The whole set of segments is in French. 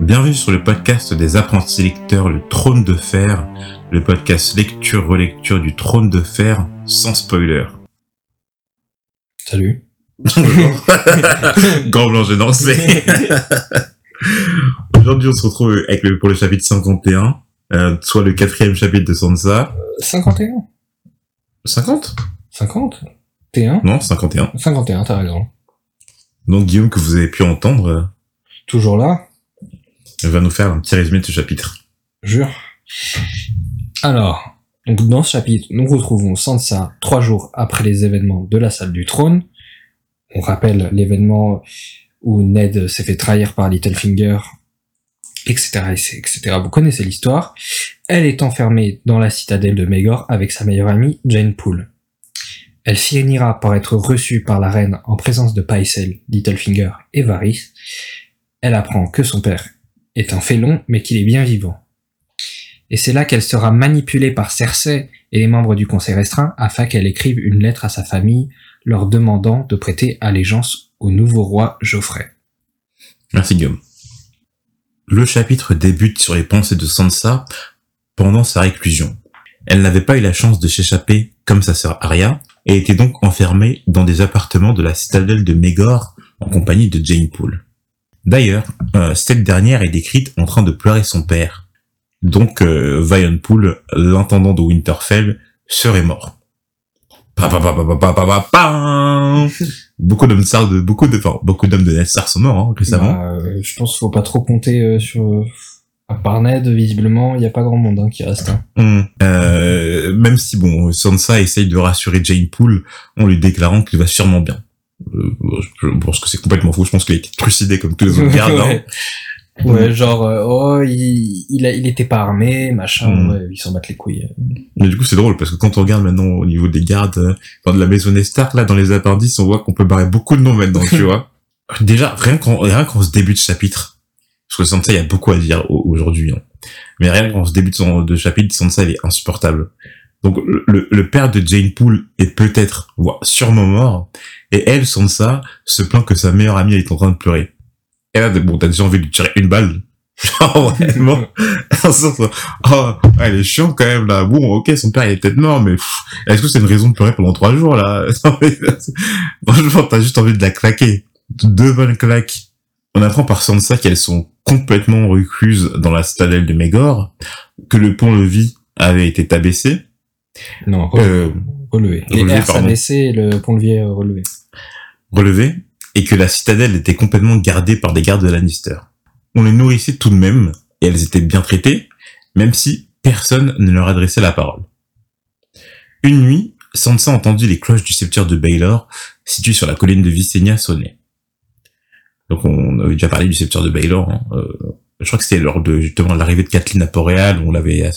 Bienvenue sur le podcast des apprentis lecteurs, le trône de fer, le podcast lecture-relecture du trône de fer sans spoiler. Salut. Grand blanc j'ai dansé. Aujourd'hui on se retrouve avec le, pour le chapitre 51, euh, soit le quatrième chapitre de Sansa. 51 50 50 T1 Non, 51. 51, t'as raison. Donc Guillaume, que vous avez pu entendre, euh, Toujours là va nous faire un petit résumé de ce chapitre. Jure. Alors, donc dans ce chapitre, nous retrouvons Sansa trois jours après les événements de la salle du trône. On rappelle l'événement où Ned s'est fait trahir par Littlefinger, etc., etc. Vous connaissez l'histoire. Elle est enfermée dans la citadelle de Megor avec sa meilleure amie Jane Poole. Elle finira par être reçue par la reine en présence de Pycelle, Littlefinger et Varys. Elle apprend que son père est un félon, mais qu'il est bien vivant. Et c'est là qu'elle sera manipulée par Cersei et les membres du conseil restreint afin qu'elle écrive une lettre à sa famille leur demandant de prêter allégeance au nouveau roi Geoffrey. Merci Guillaume. Le chapitre débute sur les pensées de Sansa pendant sa réclusion. Elle n'avait pas eu la chance de s'échapper comme sa sœur Arya et était donc enfermée dans des appartements de la citadelle de Megor en compagnie de Jane Poole. D'ailleurs, euh, cette dernière est décrite en train de pleurer son père. Donc, euh, Vionpool, l'intendant de Winterfell, serait mort. Pa, pa, pa, beaucoup d'hommes de beaucoup de enfin, beaucoup d'hommes de sont morts hein, récemment. Bah, euh, je pense qu'il faut pas trop compter euh, sur à part Ned visiblement il n'y a pas grand monde hein, qui reste. Hein. Mm. Euh, même si bon Sansa essaye de rassurer Jane Poole en lui déclarant qu'il va sûrement bien. Euh, je pense que c'est complètement faux. Je pense qu'il a été trucidé comme tous les autres gardes. hein. ouais. Ouais, genre, euh, oh, il, il, a, il était pas armé, machin, Mm. ouais, ils s'en battent les couilles. Mais du coup, c'est drôle parce que quand on regarde maintenant au niveau des gardes, euh, enfin, de la maison des Stark, là, dans les appendices, on voit qu'on peut barrer beaucoup de noms maintenant, tu vois. Déjà, rien qu'en, rien qu'en ce début de chapitre, parce que Sansa, il y a beaucoup à dire au- aujourd'hui, hein. Mais rien qu'en ce début de, son, de chapitre, Sansa, elle est insupportable. Donc, le, le- père de Jane Poole est peut-être, voire sûrement mort, et elle, Sansa, se plaint que sa meilleure amie est en train de pleurer. Et là, bon, t'as déjà envie de lui tirer une balle. Genre, vraiment. oh, elle est chiante quand même, là. Bon, ok, son père, il est peut-être mort, mais est-ce que c'est une raison de pleurer pendant trois jours, là? Franchement, t'as juste envie de la claquer. Deux bonnes claques. On apprend par Sansa qu'elles sont complètement recluses dans la citadelle de Megor, que le pont-levis avait été abaissé, Non, euh, relevé. Les relevé, s'abaissaient et le pont-levis est relevé. relevé, et que la citadelle était complètement gardée par des gardes de Lannister. On les nourrissait tout de même, et elles étaient bien traitées, même si personne ne leur adressait la parole. Une nuit, Sansa entendit les cloches du sceptre de Baelor, situé sur la colline de Visenya, sonner. Donc on avait déjà parlé du sceptre de Baelor, hein, euh, je crois que c'était lors de justement l'arrivée de Kathleen à Port-Réal, on l'avait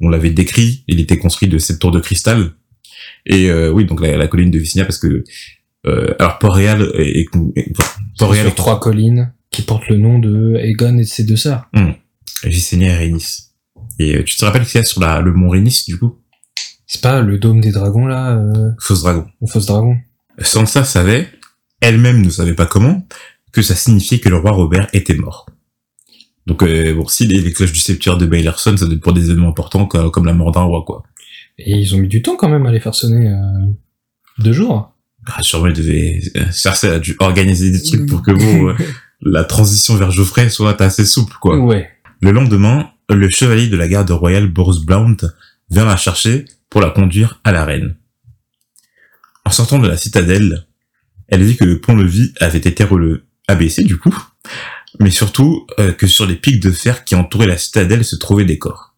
on l'avait décrit, il était construit de sept tours de cristal. Et euh, oui, donc la, la colline de Visenya, parce que euh, alors Port-Réal est- enfin, Port-Réal Sur trois collines qui portent le nom de Aegon et de ses deux sœurs. Visenya et Rhaenys. Et euh, tu te rappelles qu'il y a sur la, le mont Rhaenys, du coup? C'est pas le dôme des dragons, là, euh, Fausse dragon. au fausse dragon Sansa savait, elle-même ne savait pas comment, que ça signifiait que le roi Robert était mort. Donc euh, bon, si les, les cloches du sceptre de Baelor sonnent, ça doit être pour des événements importants comme, comme la mort d'un roi, quoi. Et ils ont mis du temps quand même à les faire sonner. Euh, deux jours. Ah, sûrement, il devait, euh, Cersei a dû organiser des trucs pour que bon, euh, la transition vers Geoffrey soit assez souple, quoi. Ouais. Le lendemain, le chevalier de la garde royale Boros Blount vient la chercher pour la conduire à la reine. En sortant de la citadelle, elle vit que le pont-levis avait été relevé, abaissé du coup, mais surtout euh, que sur les pics de fer qui entouraient la citadelle se trouvaient des corps.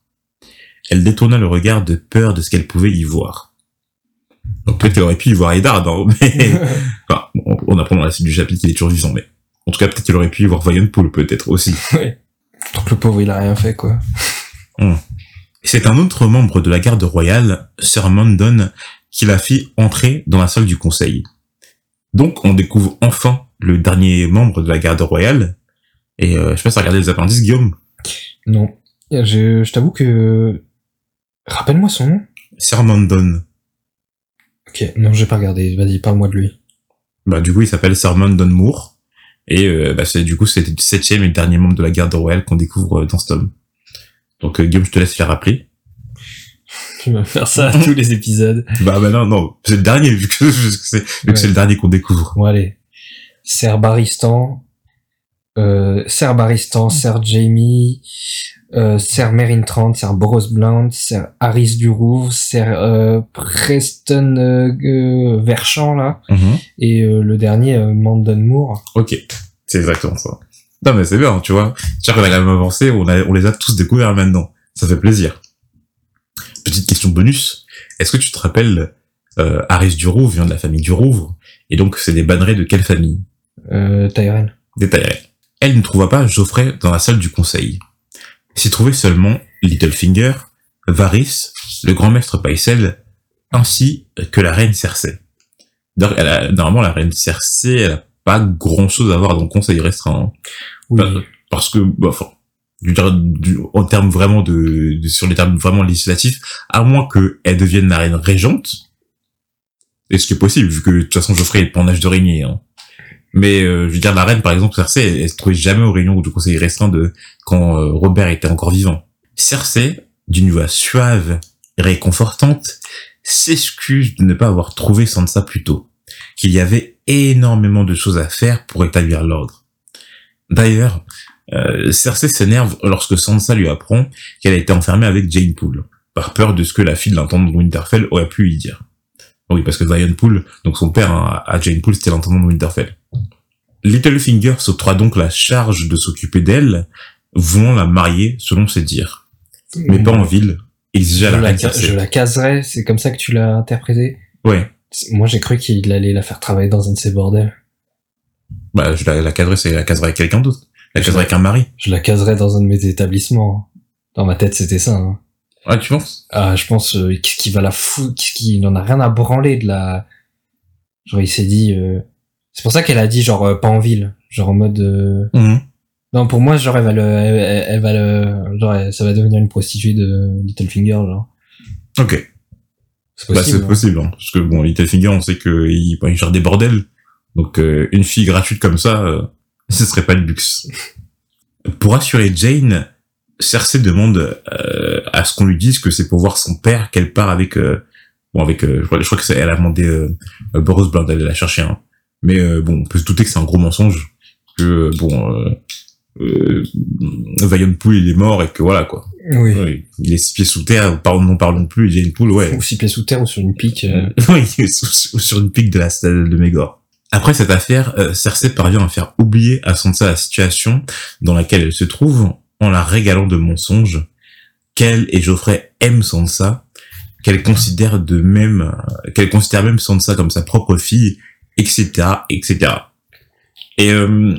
Elle détourna le regard de peur de ce qu'elle pouvait y voir. Donc peut-être qu'elle aurait pu y voir Eddard, hein, mais enfin, on, on apprend dans la suite du chapitre qu'il est toujours vivant, mais en tout cas peut-être qu'elle aurait pu y voir Poole peut-être aussi. ouais. Donc le pauvre, il a rien fait, quoi. C'est un autre membre de la garde royale, Sir Mondon, qui la fit entrer dans la salle du conseil. Donc, on découvre enfin le dernier membre de la garde royale. Et euh, je sais pas si t'as regardé les appendices, Guillaume. Non. Je, je t'avoue que... Rappelle-moi son nom. Sir Mondon. Ok, non, j'ai pas regardé. Vas-y, parle-moi de lui. Bah, du coup, il s'appelle Sir Mondon Moore. Et euh, bah, c'est du coup c'est le septième et dernier membre de la garde royale qu'on découvre euh, dans ce tome. Donc euh, Guillaume, je te laisse faire rappeler. Tu vas faire ça à tous les épisodes. Bah bah non non, c'est le dernier vu que, c'est Ouais. le dernier qu'on découvre. Bon, allez. Ser Baristan, euh, Ser Baristan, Ser Jamie, euh, Ser Merin 30, Ser Boros Blount, Ser Harris du Rouvre, Ser euh, Preston euh, euh, Verchamp, là, Mhm. et euh, le dernier, euh, Mandon Moore. Ok, c'est exactement ça. Non mais c'est bien, tu vois. C'est-à-dire qu'on a quand même avancé, on, a, on les a tous découverts maintenant. Ça fait plaisir. Petite question bonus. Est-ce que tu te rappelles, euh, Aris du Rouvre vient de la famille du Rouvre, et donc c'est des bannerets de quelle famille? Euh, Tyrell. Des Tyrell. Elle ne trouva pas Geoffrey dans la salle du conseil. S'y trouvait seulement Littlefinger, Varys, le grand maître Paisel, ainsi que la reine Cersei. D'ailleurs, elle a- normalement, la reine Cersei, elle a pas grand chose à voir dans le conseil restreint. hein. Oui. Parce que, bah, enfin, du- en termes vraiment de, de- sur les termes vraiment législatifs, à moins qu'elle devienne la reine régente, et ce qui est possible, vu que de toute façon Geoffrey est pas en âge de régner. Hein. Mais euh, je veux dire, la reine, par exemple, Cersei, elle, se trouvait jamais aux réunions du conseil restreint de quand euh, Robert était encore vivant. Cersei, d'une voix suave et réconfortante, s'excuse de ne pas avoir trouvé Sansa plus tôt, qu'il y avait énormément de choses à faire pour établir l'ordre. D'ailleurs, euh, Cersei s'énerve lorsque Sansa lui apprend qu'elle a été enfermée avec Jane Poole, par peur de ce que la fille de l'intendant Winterfell aurait pu lui dire. Oui, parce que Vion Poole, donc son père hein, à Jane Poole, c'était l'intendant Winterfell. Littlefinger s'octroie donc la charge de s'occuper d'elle, voulant la marier selon ses dires. Mais pas en ville, à je, la la, je la caserai, c'est comme ça que tu l'as interprété? Ouais, Moi j'ai cru qu'il allait la faire travailler dans un de ces bordels. bah je la, la caserai, c'est la caserai avec quelqu'un d'autre. La Je caserai la- avec un mari. Je la caserai dans un de mes établissements. Dans ma tête c'était ça. Hein. Ah, tu penses? Ah, je pense euh, qu'est-ce qui va la foutre, qu'est-ce qui il en a rien à branler de la. Genre il s'est dit. euh, C'est pour ça qu'elle a dit genre euh, pas en ville, genre en mode. euh, Mhm. Non pour moi genre elle va le, elle, va le, genre elle- ça va devenir une prostituée de Littlefinger genre. Ok. C'est Bah, possible. c'est hein. possible, hein. parce que bon, Littlefinger, on sait qu'il il gère des bordels, donc euh, une fille gratuite comme ça, euh, ce serait pas le luxe. Pour assurer Jane, Cersei demande euh, à ce qu'on lui dise que c'est pour voir son père qu'elle part avec, euh, bon, avec, euh, je, crois, je crois que c'est, elle a demandé Boros Blood d'aller la chercher, hein. Mais euh, bon, on peut se douter que c'est un gros mensonge, que euh, bon, euh, euh, Vion Poole il est mort et que voilà quoi. Oui. Oui, il est six pieds sous terre, parlons, n'en parlons plus, Jane Poole, ouais. Ou six pieds sous terre ou sur une pique. euh, oui, sur, sur une pique de la stèle de Mégor. Après cette affaire, euh, Cersei parvient à faire oublier à Sansa la situation dans laquelle elle se trouve en la régalant de mensonges qu'elle et Geoffrey aiment Sansa, qu'elle considère de même, qu'elle considère même Sansa comme sa propre fille, etc., etc. Et euh,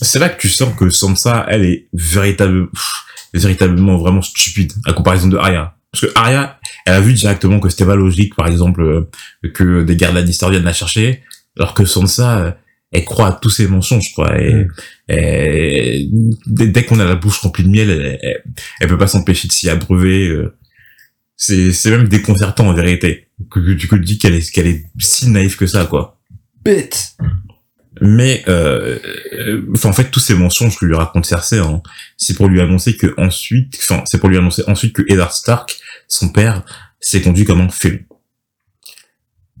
c'est là que tu sens que Sansa, elle est véritable, pff, véritablement vraiment stupide à comparaison de Arya. Parce que Arya, elle a vu directement que c'était pas logique, par exemple, euh, que des gardes Lannister viennent la chercher, alors que Sansa, euh, elle croit à tous ces mensonges, quoi. Et, Mm. et dès, dès qu'on a la bouche remplie de miel, elle, elle, elle peut pas s'empêcher de s'y abreuver. euh. C'est, c'est même déconcertant en vérité que, que tu te dis qu'elle est, qu'elle est si naïve que ça, quoi. Mais euh, euh, en fait, tous ces mensonges que lui raconte Cersei, hein, c'est pour lui annoncer que ensuite, enfin, c'est pour lui annoncer ensuite que Eddard Stark, son père, s'est conduit comme un félon.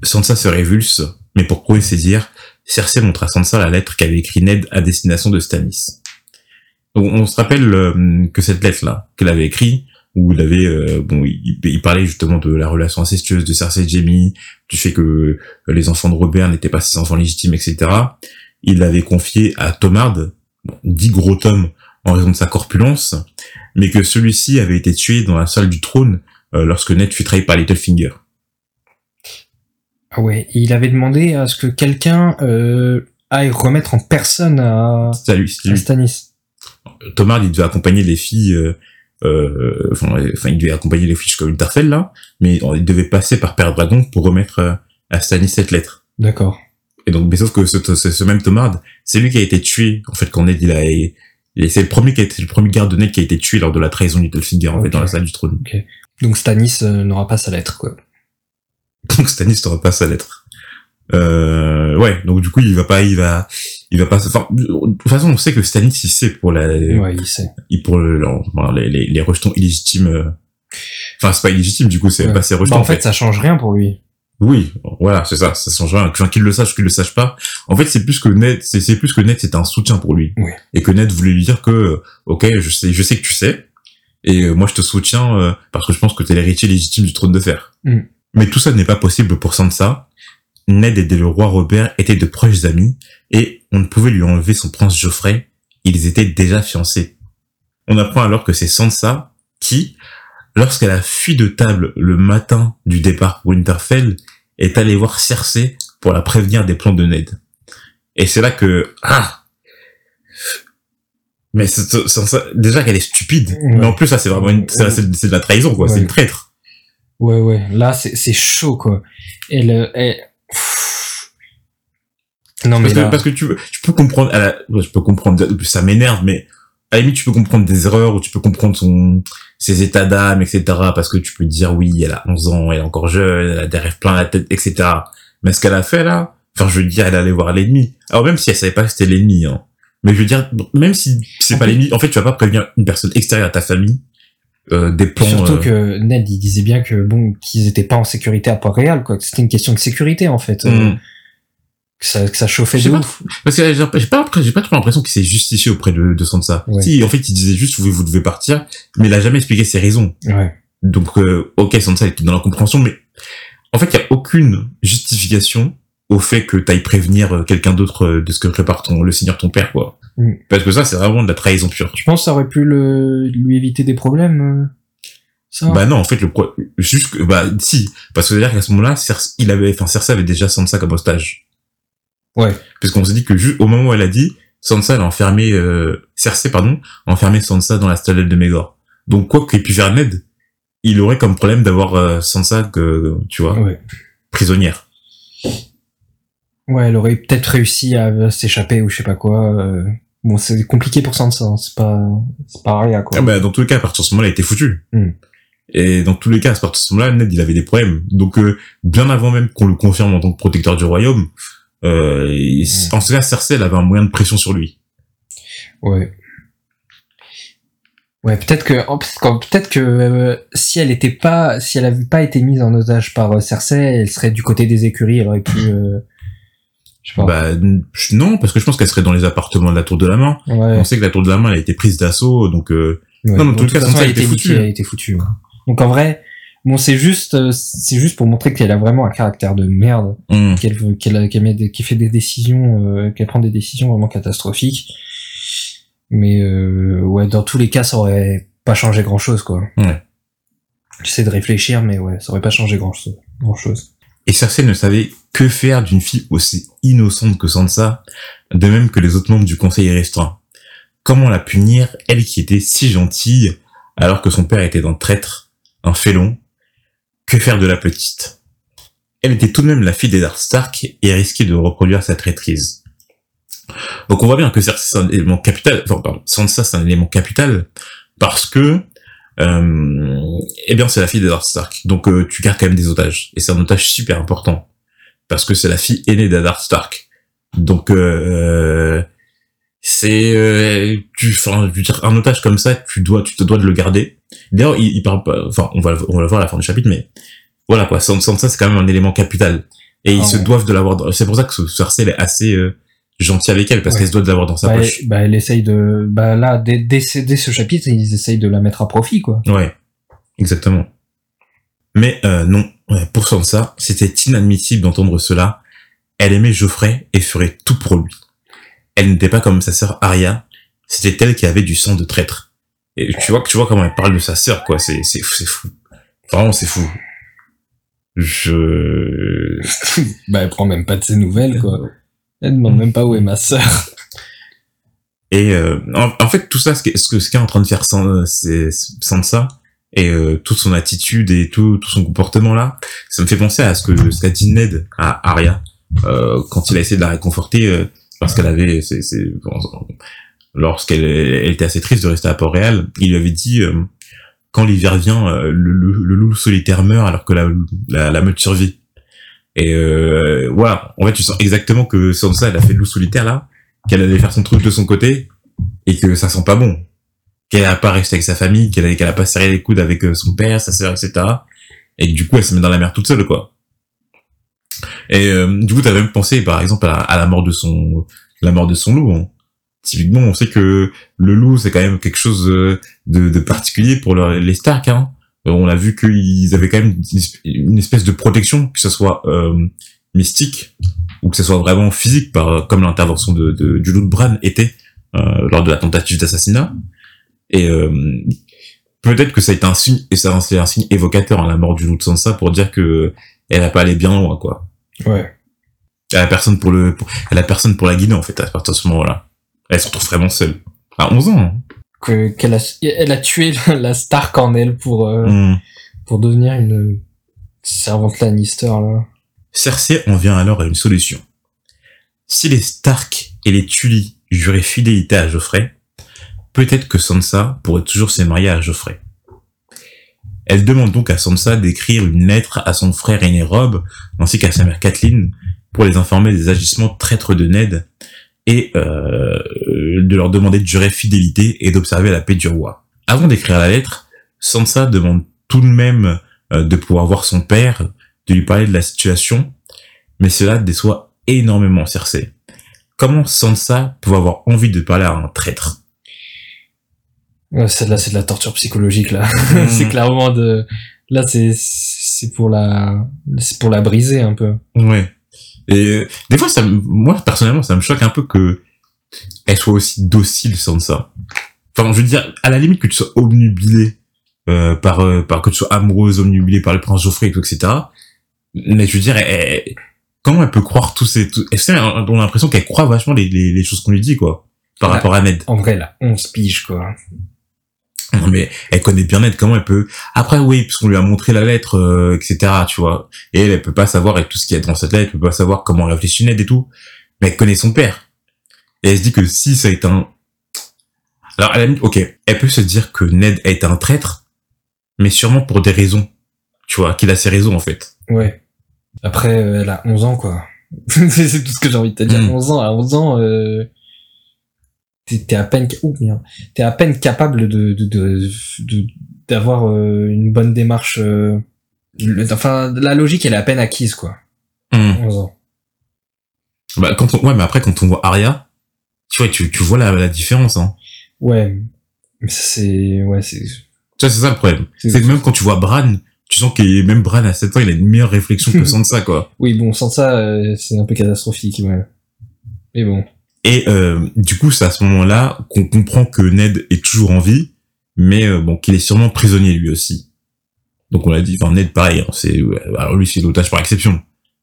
Sansa se révulse, mais pour prouver ses dires, Cersei montre à Sansa la lettre qu'avait écrit Ned à destination de Stannis. Donc, on se rappelle euh, que cette lettre-là, qu'elle avait écrite, où il avait, euh, bon, il, il parlait justement de la relation incestueuse de Cersei et Jaime, du fait que euh, les enfants de Robert n'étaient pas ses enfants légitimes, etc. Il l'avait confié à Tomard, bon, dit gros Tom en raison de sa corpulence, mais que celui-ci avait été tué dans la salle du trône euh, lorsque Ned fut trahi par Littlefinger. Ah ouais, il avait demandé à ce que quelqu'un euh, aille remettre en personne à, lui. Stannis. Tomard, il devait accompagner les filles, euh, enfin, enfin, il devait accompagner les filles jusqu'à Winterfell, là, mais il devait passer par Père Dragon pour remettre euh, à Stannis cette lettre. D'accord. Et donc, mais sauf que ce, ce, ce même Tomard, c'est lui qui a été tué, en fait, quand Ned, il a, c'est le premier qui a été, le premier garde de Ned qui a été tué lors de la trahison de Littlefinger, en fait, dans la salle du trône. Donc Stannis euh, n'aura pas sa lettre, quoi. Donc, Stannis t'aura pas sa lettre. Euh, ouais, donc du coup, il va pas, il va, il va pas. Enfin, de toute façon, on sait que Stanis, il sait pour la, Ouais, il sait. il pour le, les, les, les rejetons illégitimes. euh, Enfin, c'est pas illégitime, du coup, c'est Ouais. pas ses Bah, rejetons. en fait, ça change rien pour lui. Oui, voilà, c'est ça, ça change rien. Enfin, qu'il le sache ou qu'il le sache pas. En fait, c'est plus que Ned, c'est, c'est plus que Ned, c'était un soutien pour lui. Oui. Et que Ned voulait lui dire que, euh, ok, je sais, je sais que tu sais, et euh, moi je te soutiens euh, parce que je pense que t'es l'héritier légitime du trône de fer. Mm. Mais tout ça n'est pas possible pour Sansa. Ned et le roi Robert étaient de proches amis, et on ne pouvait lui enlever son prince Geoffrey. Ils étaient déjà fiancés. On apprend alors que c'est Sansa qui, lorsqu'elle a fui de table le matin du départ pour Winterfell, est allée voir Cersei pour la prévenir des plans de Ned. Et c'est là que ah mais c'est- c'est- Sansa, déjà qu'elle est stupide, Ouais. mais en plus ça c'est vraiment une, c'est, de la trahison quoi, c'est une traître. Ouais, ouais. Là, c'est c'est chaud, quoi. Elle, elle... Mais Parce que, là... parce que tu, tu peux comprendre, à la- je peux comprendre, ça m'énerve, mais à la limite tu peux comprendre des erreurs ou tu peux comprendre son, ses états d'âme, etc. Parce que tu peux dire oui, elle a 11 ans, elle est encore jeune, elle a des rêves plein la tête, etc. Mais ce qu'elle a fait là, enfin je veux dire, elle allait voir l'ennemi. Alors même si elle savait pas que c'était l'ennemi, hein. Mais je veux dire, même si c'est pas l'ennemi, en fait tu vas pas prévenir une personne extérieure à ta famille euh, des plans. Surtout euh, que Ned, il disait bien que bon, qu'ils étaient pas en sécurité à Port-Réal, quoi. Que c'était une question de sécurité, en fait. euh, hum. Que, ça, que ça chauffait Je de ouf. Parce que j'ai pas, j'ai pas trop l'impression qu'il s'est justifié auprès de, de Sansa. Ouais. Si, en fait, il disait juste, vous, vous devez partir, mais il a jamais expliqué ses raisons. Ouais. Donc, euh, ok, Sansa était dans la compréhension, mais en fait, il y a aucune justification au fait que t'ailles prévenir euh, quelqu'un d'autre euh, de ce que prépare ton, le seigneur ton père, quoi. Mm. Parce que ça, c'est vraiment de la trahison pure. Tu penses que ça aurait pu le, lui éviter des problèmes, euh, ça? Bah non, en fait, le pro- juste que, bah si, parce que c'est-à-dire qu'à ce moment-là, Cer- il avait, enfin, Cersei avait déjà Sansa comme otage. Ouais. Parce qu'on s'est dit que juste au moment où elle a dit, Sansa elle a enfermé, euh, Cersei, pardon, a enfermé Sansa dans la stallelle de Mégor. Donc quoi qu'il ait pu faire Ned, il aurait comme problème d'avoir euh, Sansa que, tu vois, Ouais. prisonnière. Ouais, elle aurait peut-être réussi à s'échapper ou je sais pas quoi. euh. Bon, c'est compliqué pour Sansa, hein, c'est pas, c'est pas rien, quoi. Ah bah, dans tous les cas, à partir de ce moment-là, il était foutu. Mm. Et dans tous les cas, à partir de ce moment-là, Ned, il avait des problèmes. Donc, euh, bien avant même qu'on le confirme en tant que protecteur du royaume, euh, il- en tout cas, Cersei, elle avait un moyen de pression sur lui. Ouais. Ouais, peut-être que, peut-être que- euh, si elle était pas, si elle avait pas été mise en otage par euh, Cersei, elle serait du côté des écuries, elle aurait pu, euh, je sais pas. Bah, non, parce que je pense qu'elle serait dans les appartements de la Tour de la Main. ouais. On sait que la Tour de la Main, elle a été prise d'assaut, donc, euh, Ouais. Non, mais en tout cas, façon, Sansa, elle elle était foutue. elle était foutue. ouais. Donc en vrai, bon, c'est juste, euh, c'est juste pour montrer qu'elle a vraiment un caractère de merde, hum, qu'elle qu'elle a- qu'elle met des- qu'elle fait des décisions, euh, qu'elle prend des décisions vraiment catastrophiques. Mais euh, ouais, dans tous les cas, ça aurait pas changé grand chose, quoi. Ouais. J'essaie de réfléchir, mais ouais, ça aurait pas changé grand chose. Grand chose. Et Cersei ne savait que faire d'une fille aussi innocente que Sansa, de même que les autres membres du conseil restreint. Comment la punir, elle qui était si gentille, alors que son père était un traître, un félon Que faire de la petite? Elle était tout de même la fille d'Eddard Stark et risquait de reproduire sa traîtrise. Donc on voit bien que c'est un élément capital, enfin pardon, c'est un élément capital, parce que euh, eh bien c'est la fille d'Eddard Stark. Donc euh, tu gardes quand même des otages. Et c'est un otage super important. Parce que c'est la fille aînée d'Eddard Stark. Donc euh, c'est euh, tu enfin je veux dire un otage comme ça tu dois tu te dois de le garder d'ailleurs il, il parle pas enfin on va on va le voir à la fin du chapitre mais voilà quoi sans, sans ça c'est quand même un élément capital et ils Ah se doivent de l'avoir c'est pour ça que ce Cersei elle est assez euh, gentil avec elle parce Ouais. qu'elle se doit de l'avoir dans sa Bah, poche elle, bah, elle essaye de, bah là, dès, dès, ce- dès ce chapitre, ils essayent de la mettre à profit, quoi. Ouais, exactement. Mais euh, non, pour Sansa, c'était inadmissible d'entendre cela. Elle aimait Geoffrey et ferait tout pour lui. Elle n'était pas comme sa sœur Arya, c'était elle qui avait du sang de traître. Et tu vois, tu vois comment elle parle de sa sœur, quoi. C'est, c'est, c'est fou. Vraiment, c'est fou. Je, bah, elle prend même pas de ses nouvelles, quoi. Elle demande même pas où est ma sœur. Et euh, en, en fait, tout ça, ce que ce que ce qu'est en train de faire San- c'est- Sansa et euh, toute son attitude et tout tout son comportement là, ça me fait penser à ce que ce qu'a dit Ned à Arya euh, quand il a essayé de la réconforter euh, lorsqu'elle avait lorsqu'elle elle était assez triste de rester à Port-Réal, il lui avait dit euh, quand l'hiver vient, euh, le, loup solitaire meurt alors que la, meute survit. Et euh, voilà, en fait, tu sens exactement que Sansa, elle a fait le loup solitaire là, qu'elle allait faire son truc de son côté, et que ça sent pas bon. Qu'elle a pas resté avec sa famille, qu'elle a, qu'elle a pas serré les coudes avec euh, son père, sa sœur, etc. Et que du coup, elle se met dans la mer toute seule, quoi. Et euh, du coup, t'as même pensé, par exemple, à, à la mort de son, la mort de son loup. hein. Typiquement, on sait que le loup, c'est quand même quelque chose euh, de, de particulier pour les Stark. Hein. Euh, On a vu qu'ils avaient quand même une esp- une espèce de protection, que ce soit euh, mystique ou que ce soit vraiment physique, par comme l'intervention de, de, du loup de Bran était euh, lors de la tentative d'assassinat. Et euh, peut-être que ça a été un signe, et ça c'est un signe évocateur, hein, la mort du loup de Sansa, pour dire que elle a pas allé bien loin, quoi. Ouais. Elle a personne pour le, pour- elle a personne pour la guider, en fait, à partir de ce moment-là. Elle se retrouve vraiment seule. À 11 ans. hein. Que, qu'elle a, elle a tué la, Stark en elle pour, euh, Hmm. pour devenir une servante Lannister, là. Cersei en vient alors à une solution. Si les Stark et les Tully juraient fidélité à Geoffrey, peut-être que Sansa pourrait toujours se marier à Geoffrey. Elle demande donc à Sansa d'écrire une lettre à son frère aîné Rob, ainsi qu'à sa mère Kathleen, pour les informer des agissements traîtres de Ned, et euh, de leur demander de jurer fidélité et d'observer la paix du roi. Avant d'écrire la lettre, Sansa demande tout de même euh, de pouvoir voir son père, de lui parler de la situation, mais cela déçoit énormément Cersei. Comment Sansa peut avoir envie de parler à un traître? Ouais, celle-là, c'est de la torture psychologique, là. Mhm. c'est clairement de, là, c'est, c'est pour la, c'est pour la briser, un peu. Ouais. Et euh, des fois, ça, moi personnellement, ça me choque un peu que elle soit aussi docile Sansa. Enfin, je veux dire, à la limite que tu sois obnubilé euh, par, euh, par que tu sois amoureuse, obnubilé par le prince Geoffrey, et tout, etc. Mais je veux dire, elle- elle- comment elle peut croire tous ces, tout, c'est, on a l'impression qu'elle croit vachement les, les, les choses qu'on lui dit, quoi, par Ouais. rapport à Ned? En vrai, là, 11 piges, quoi. Non, mais elle connaît bien Ned, comment elle peut... Après, oui, parce qu'on lui a montré la lettre, euh, etc., tu vois. Et elle, elle peut pas savoir, avec tout ce qu'il y a dans cette lettre, elle peut pas savoir comment réfléchit Ned et tout. Mais elle connaît son père. Et elle se dit que si ça est un... Alors, à la limite, ok, elle peut se dire que Ned est un traître, mais sûrement pour des raisons. Tu vois, qu'il a ses raisons, en fait. Ouais. Après, euh, elle a 11 ans, quoi. c'est tout ce que j'ai envie de te dire. Mm. 11 ans, à 11 ans, euh, t'es à peine, merde. t'es à peine capable de, de, de, de- d'avoir euh, une bonne démarche, euh, le- enfin, la logique, elle est à peine acquise, quoi. 11 ans. Bah, quand on... Ouais, mais après, quand on voit Arya, tu vois, tu, tu vois la, la différence, hein. Ouais. Ça, c'est, ouais, c'est, Tu vois, c'est ça le problème. C'est- même quand tu vois Bran, tu sens que même Bran à 7 ans, il a une meilleure réflexion que Sansa, quoi. oui, bon, sans ça, euh, c'est un peu catastrophique, ouais. Mais bon. Et euh, du coup, c'est à ce moment-là qu'on comprend que Ned est toujours en vie, mais euh, bon, qu'il est sûrement prisonnier lui aussi. Donc on l'a dit, enfin Ned pareil, hein, c'est alors lui c'est l'otage par exception.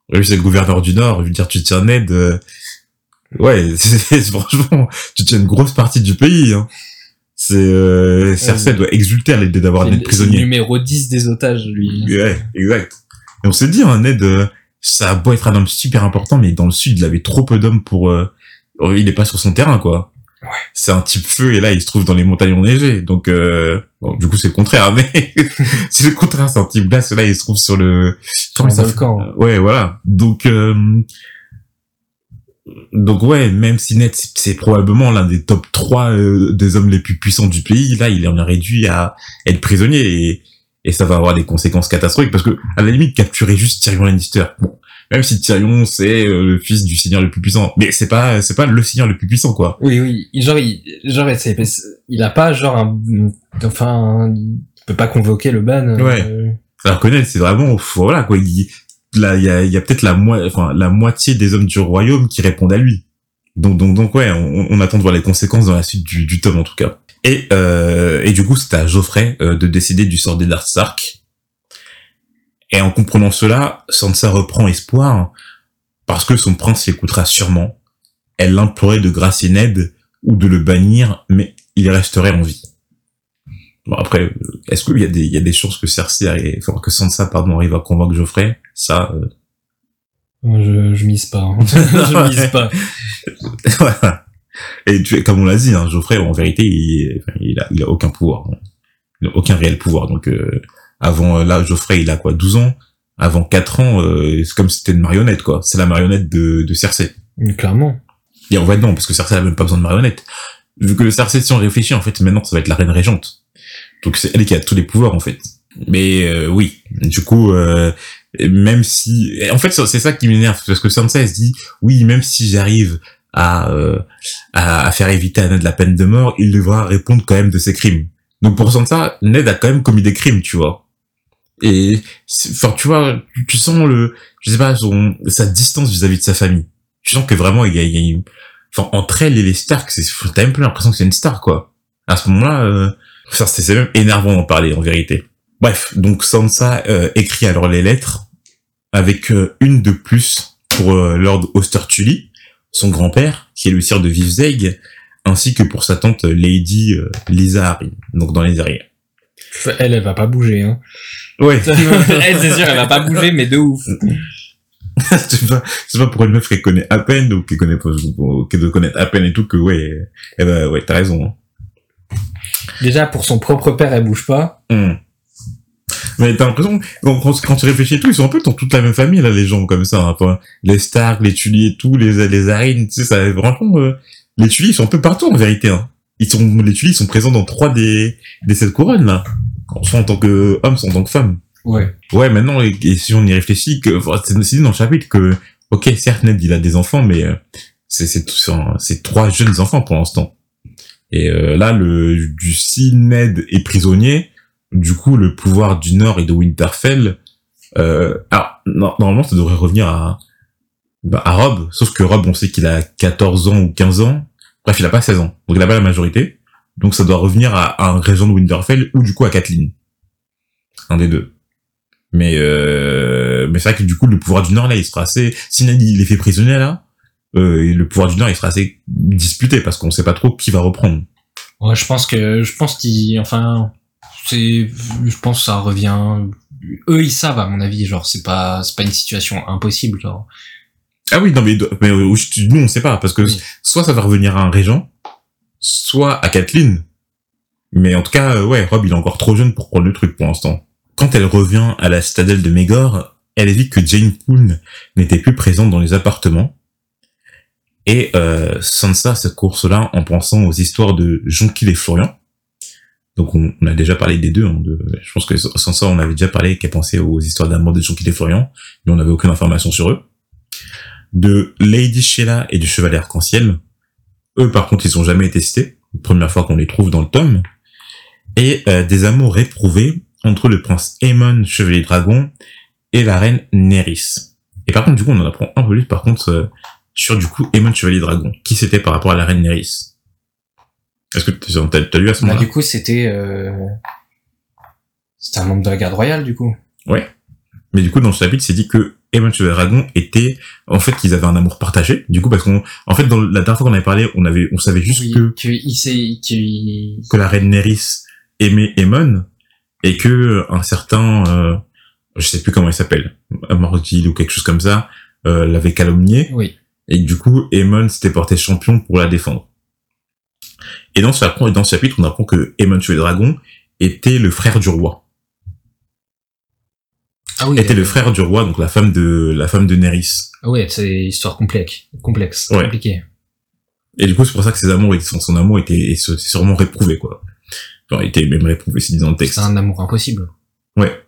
Lui c'est le gouverneur du Nord, je veux dire tu tiens Ned, euh, ouais, franchement, tu tiens une grosse partie du pays. Hein. C'est euh, Cersei doit exulter à l'idée d'avoir Ned c'est le prisonnier. numéro 10 des otages, lui. Ouais, exact. Et on s'est dit, hein, Ned, euh, ça a beau être un homme super important, mais dans le sud, il avait trop peu d'hommes pour... euh, il est pas sur son terrain, quoi. Ouais. C'est un type feu, et là, il se trouve dans les montagnes enneigées. Donc, euh, bon, du coup, c'est le contraire, mais c'est le contraire, c'est un type glace, là, il se trouve sur le... Sur ça volcan. fait- Ouais, voilà. Donc... Euh, donc ouais, même si Ned c'est c'est probablement l'un des top 3 euh, des hommes les plus puissants du pays, là il en est réduit à être prisonnier et, et ça va avoir des conséquences catastrophiques parce que à la limite capturer juste Tyrion Lannister. Bon, même si Tyrion c'est euh, le fils du seigneur le plus puissant, mais c'est pas c'est pas le seigneur le plus puissant quoi. Oui, oui. Genre, il, genre, c'est, il a pas genre un, enfin, il peut pas convoquer le ban. euh, Ouais. Alors que c'est vraiment voilà quoi, il là il y a, il y a peut-être la moi enfin la moitié des hommes du royaume qui répondent à lui. Donc donc donc ouais, on, on attend de voir les conséquences dans la suite du, du tome en tout cas. Et euh, et du coup c'est à Geoffrey euh, de décider du sort d'Eddard Stark. Et en comprenant cela, Sansa reprend espoir parce que son prince l'écoutera sûrement. Elle l'implorait de gracier Ned ou de le bannir, mais il resterait en vie. Bon après, est-ce qu'il y a des il y a des chances que Cersei arrive, que Sansa pardon arrive à convaincre Geoffrey Ça, euh, je, je mise pas. hein. je mise pas. voilà. Et tu, comme on l'a dit, hein, Geoffrey, en vérité, il, il, a, il a aucun pouvoir. hein. Il a aucun réel pouvoir. Donc, euh, avant, euh, là, Geoffrey, il a quoi, 12 ans? Avant 4 ans, euh, c'est comme si c'était une marionnette, quoi. C'est la marionnette de, de Cersei. Clairement. Et en fait, non, parce que Cersei n'a même pas besoin de marionnette. Vu que Cersei, si on réfléchit, en fait, maintenant, ça va être la reine régente. Donc c'est elle qui a tous les pouvoirs, en fait. Mais euh, oui, du coup, euh, même si... En fait, c'est ça qui m'énerve, parce que Sansa, elle se dit, oui, même si j'arrive à, euh, à, à faire éviter à Ned la peine de mort, il devra répondre quand même de ses crimes. Donc pour Sansa, Ned a quand même commis des crimes, tu vois. Et, enfin, tu vois, tu sens le, je sais pas, son, sa distance vis-à-vis de sa famille. Tu sens que vraiment, il y a, il y a enfin, entre elle et les Stark, c'est, t'as même plus l'impression que c'est une star, quoi. À ce moment-là, euh, c'est même énervant d'en parler, en vérité. Bref, donc Sansa euh, écrit alors les lettres, avec euh, une de plus pour euh, Lord Ostertully, son grand-père, qui est le sire de Vivzeg, ainsi que pour sa tante Lady euh, Lisa Harry, donc dans les arrières. Elle, elle va pas bouger, hein. Ouais. elle, c'est sûr, elle va pas bouger, mais de ouf. c'est pas, c'est pas pour une meuf qu'elle connaît à peine, ou qu'elle connaît pas, qu'elle doit connaître à peine et tout, que ouais, eh ben, ouais, t'as raison. hein. Déjà, pour son propre père, elle bouge pas. Hmm. Mais t'as l'impression, quand, tu réfléchis et tout, ils sont un peu dans toute la même famille, là, les gens comme ça. hein. Enfin, les Stark, les Tully et tout, les, les Arryn, tu sais, ça, franchement, euh, les Tully, ils sont un peu partout, en vérité, hein. Ils sont, les Tully, ils sont présents dans trois des, des sept couronnes, là. En tant que homme, soit en tant que femme. Ouais. Ouais, maintenant, et, et si on y réfléchit, que, enfin, c'est dans le chapitre que, ok, certes, Ned, il a des enfants, mais euh, c'est, c'est, trois jeunes enfants pour l'instant. Et euh, là, le, du si Ned est prisonnier, du coup, le pouvoir du Nord et de Winterfell, euh, alors, no- normalement, ça devrait revenir à, bah, à Rob, sauf que Rob, on sait qu'il a 14 ans ou 15 ans, bref, il a pas 16 ans, donc il a pas la majorité, donc ça doit revenir à, à un régent de Winterfell, ou du coup à Kathleen. Un des deux. Mais euh, mais c'est vrai que du coup le pouvoir du Nord là il sera assez si il est fait prisonnier là euh, et le pouvoir du Nord il sera assez disputé parce qu'on sait pas trop qui va reprendre. Ouais, je pense que, je pense qu'il, enfin, c'est, je pense que ça revient, eux, ils savent, à mon avis, genre, c'est pas, c'est pas une situation impossible, genre. Ah oui non mais mais euh, nous on sait pas parce que Oui. soit ça va revenir à un régent soit à Kathleen. Mais en tout cas euh, ouais Rob il est encore trop jeune pour prendre le truc pour l'instant. Quand elle revient à la citadelle de Megor, elle dit que Jane Poole n'était plus présente dans les appartements. Et euh, Sansa se course là en pensant aux histoires de Jonquil et Florian. Donc on, a déjà parlé des deux. hein, je pense que Sansa on avait déjà parlé qu'elle pensait aux histoires d'amour de Jonquil et Florian, mais on n'avait aucune information sur eux. De Lady Sheila et du Chevalier Arc-en-Ciel. Eux par contre ils ont jamais été cités. Première fois qu'on les trouve dans le tome. Et euh, des amours réprouvés entre le prince Aemon, Chevalier Dragon, et la reine Nerys. Et par contre, du coup, on en apprend un peu plus, par contre, euh, sur du coup Aemon, Chevalier Dragon. Qui c'était par rapport à la reine Nerys Est-ce que t'as t'as lu à ce Bah, moment-là? du coup, c'était, euh, c'était un membre de la garde royale, du coup. Mais du coup, dans ce chapitre, c'est dit que Aemon, Chevalier Dragon était, en fait, qu'ils avaient un amour partagé. Du coup, parce qu'on, en fait, dans la dernière fois qu'on avait parlé, on avait, on savait juste Oui, que, s'est, qu'il, que la reine Nerys aimait Aemon, et que un certain, euh, je sais plus comment il s'appelle, Mordil ou quelque chose comme ça, euh, l'avait calomnié. oui. Et du coup, Aemon s'était porté champion pour la défendre. Et dans ce, dans ce chapitre, on apprend que Aemon Chevalier Dragon était le frère du roi. Ah oui. Était euh, le frère du roi, donc la femme de, la femme de Nerys. Ah ouais, c'est histoire complexe, complexe, Ouais. compliquée. Et du coup, c'est pour ça que ses amours, son, son amour était, et sûrement réprouvé, quoi. Il était même réprouvé, c'est dit dans le texte. C'est un amour impossible. Ouais.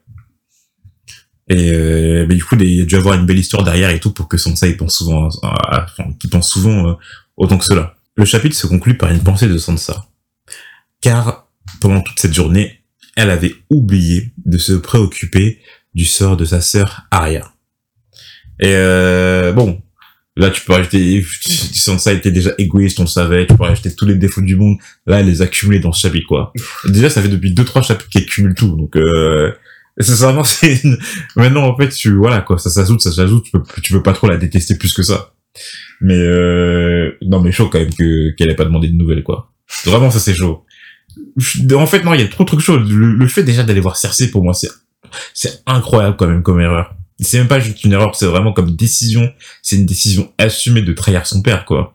Et euh, mais du coup, il a dû avoir une belle histoire derrière et tout pour que Sansa il pense souvent, à, à- enfin, qu'il pense souvent euh, autant que cela. Le chapitre se conclut par une pensée de Sansa, car pendant toute cette journée, elle avait oublié de se préoccuper du sort de sa sœur Arya. Et euh, bon, là tu peux rajouter, Sansa était déjà égoïste, on le savait, tu peux rajouter tous les défauts du monde. Là, elle les a dans ce chapitre, quoi. Déjà, ça fait depuis deux trois chapitres qu'elle cumule tout, donc. Euh, Sincèrement, c'est une... maintenant en fait, tu voilà quoi, ça s'ajoute, ça s'ajoute, tu peux tu peux pas trop la détester plus que ça. Mais euh... non, mais chaud quand même que qu'elle ait pas demandé de nouvelles quoi. Vraiment, ça c'est chaud. En fait, non, il y a trop de trucs chauds. Le, le fait déjà d'aller voir Cersei pour moi, c'est c'est incroyable quand même comme erreur. C'est même pas juste une erreur, c'est vraiment comme décision. C'est une décision assumée de trahir son père quoi.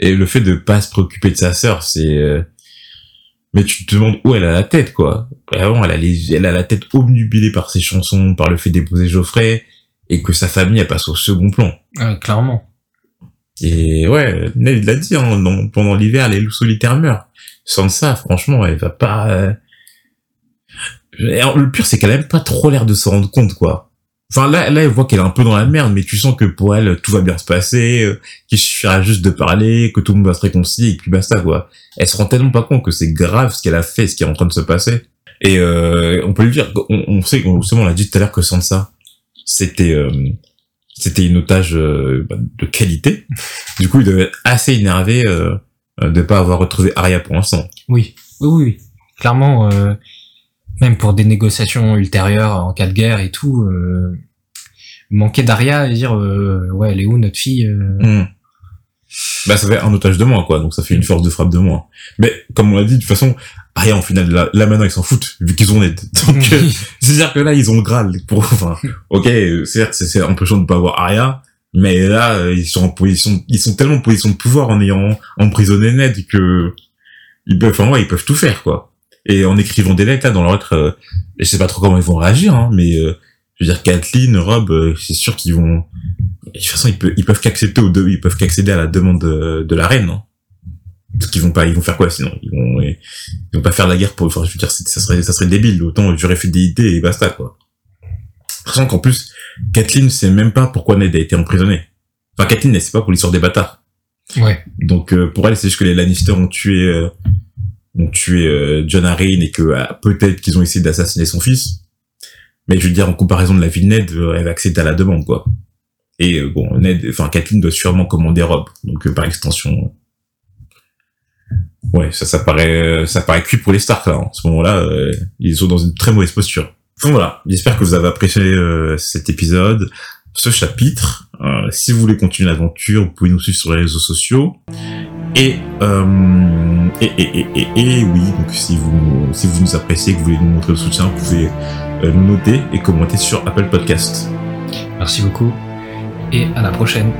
Et le fait de pas se préoccuper de sa sœur, c'est euh, mais tu te demandes où elle a la tête, quoi. Vraiment, elle a, les, elle a la tête obnubilée par ses chansons, par le fait d'épouser Geoffrey, et que sa famille, elle passe au second plan. Ouais, clairement. Et ouais, Ned il l'a dit, hein, dans- pendant l'hiver, les loups solitaires meurent. Sans ça, franchement, elle va pas... euh, et Le pire, c'est qu'elle a même pas trop l'air de se rendre compte, quoi. Enfin, là, là, elle voit qu'elle est un peu dans la merde, mais tu sens que pour elle, tout va bien se passer, euh, qu'il suffira juste de parler, que tout le monde va se réconcilier, et puis basta, quoi. Elle se rend tellement pas compte que c'est grave ce qu'elle a fait, ce qui est en train de se passer. Et euh, on peut le dire, on, on sait, on, on l'a dit tout à l'heure que Sansa, c'était... euh, c'était une otage euh, bah, de qualité. Du coup, il devait être assez énervé euh, de pas avoir retrouvé Arya pour l'instant. Oui, oui, oui. Clairement, même pour des négociations ultérieures en cas de guerre et tout, euh, manquer d'Aria et dire euh, ouais, elle est où notre fille euh, Hmm. Bah, ça fait un otage de moins, quoi. Donc, ça fait une force de frappe de moins. Mais, comme on l'a dit, de toute façon, Arya, en final, là, là maintenant, ils s'en foutent, vu qu'ils ont Ned. Donc, euh, c'est-à-dire que là, ils ont le Graal. Pour, enfin, ok, certes, c'est, c'est empêchant de pas avoir Arya, mais là, euh, ils sont en position, ils sont tellement en position de pouvoir en ayant emprisonné Ned que ils peuvent, enfin, ouais, ils peuvent tout faire, quoi. Et en écrivant des lettres, là, dans leur lettre, euh, je sais pas trop comment ils vont réagir, hein, mais, euh, je veux dire, Kathleen, Rob, euh, c'est sûr qu'ils vont, de toute façon, ils peuvent, ils peuvent qu'accepter au deux, ils peuvent qu'accéder à la demande de, de la reine, hein. Parce qu'ils vont pas, ils vont faire quoi sinon? Ils vont, ils vont pas faire la guerre pour. Enfin, je veux dire, ça serait, ça serait débile. Autant jurer fidélité et basta quoi. Sachant qu'en plus, Kathleen sait même pas pourquoi Ned a été emprisonné. Enfin, Kathleen, elle sait pas pour l'histoire des bâtards. ouais, Donc euh, pour elle, c'est juste que les Lannister ont tué, euh, ont tué euh, John Arryn et que euh, peut-être qu'ils ont essayé d'assassiner son fils. Mais je veux dire, en comparaison de la vie de Ned, euh, elle accéder à la demande quoi. Et bon, Ned, enfin Kathleen doit sûrement commander Rob. Donc par extension. Ouais, ça, ça paraît, ça paraît cuit pour les Stark là. En ce moment-là, euh, ils sont dans une très mauvaise posture. Enfin voilà, j'espère que vous avez apprécié euh, cet épisode, ce chapitre. Euh, si vous voulez continuer l'aventure, vous pouvez nous suivre sur les réseaux sociaux. Et, euh, et, et, et, et, oui, donc si vous, si vous nous appréciez, que vous voulez nous montrer le soutien, vous pouvez euh, nous noter et commenter sur Apple Podcast. merci beaucoup et à la prochaine.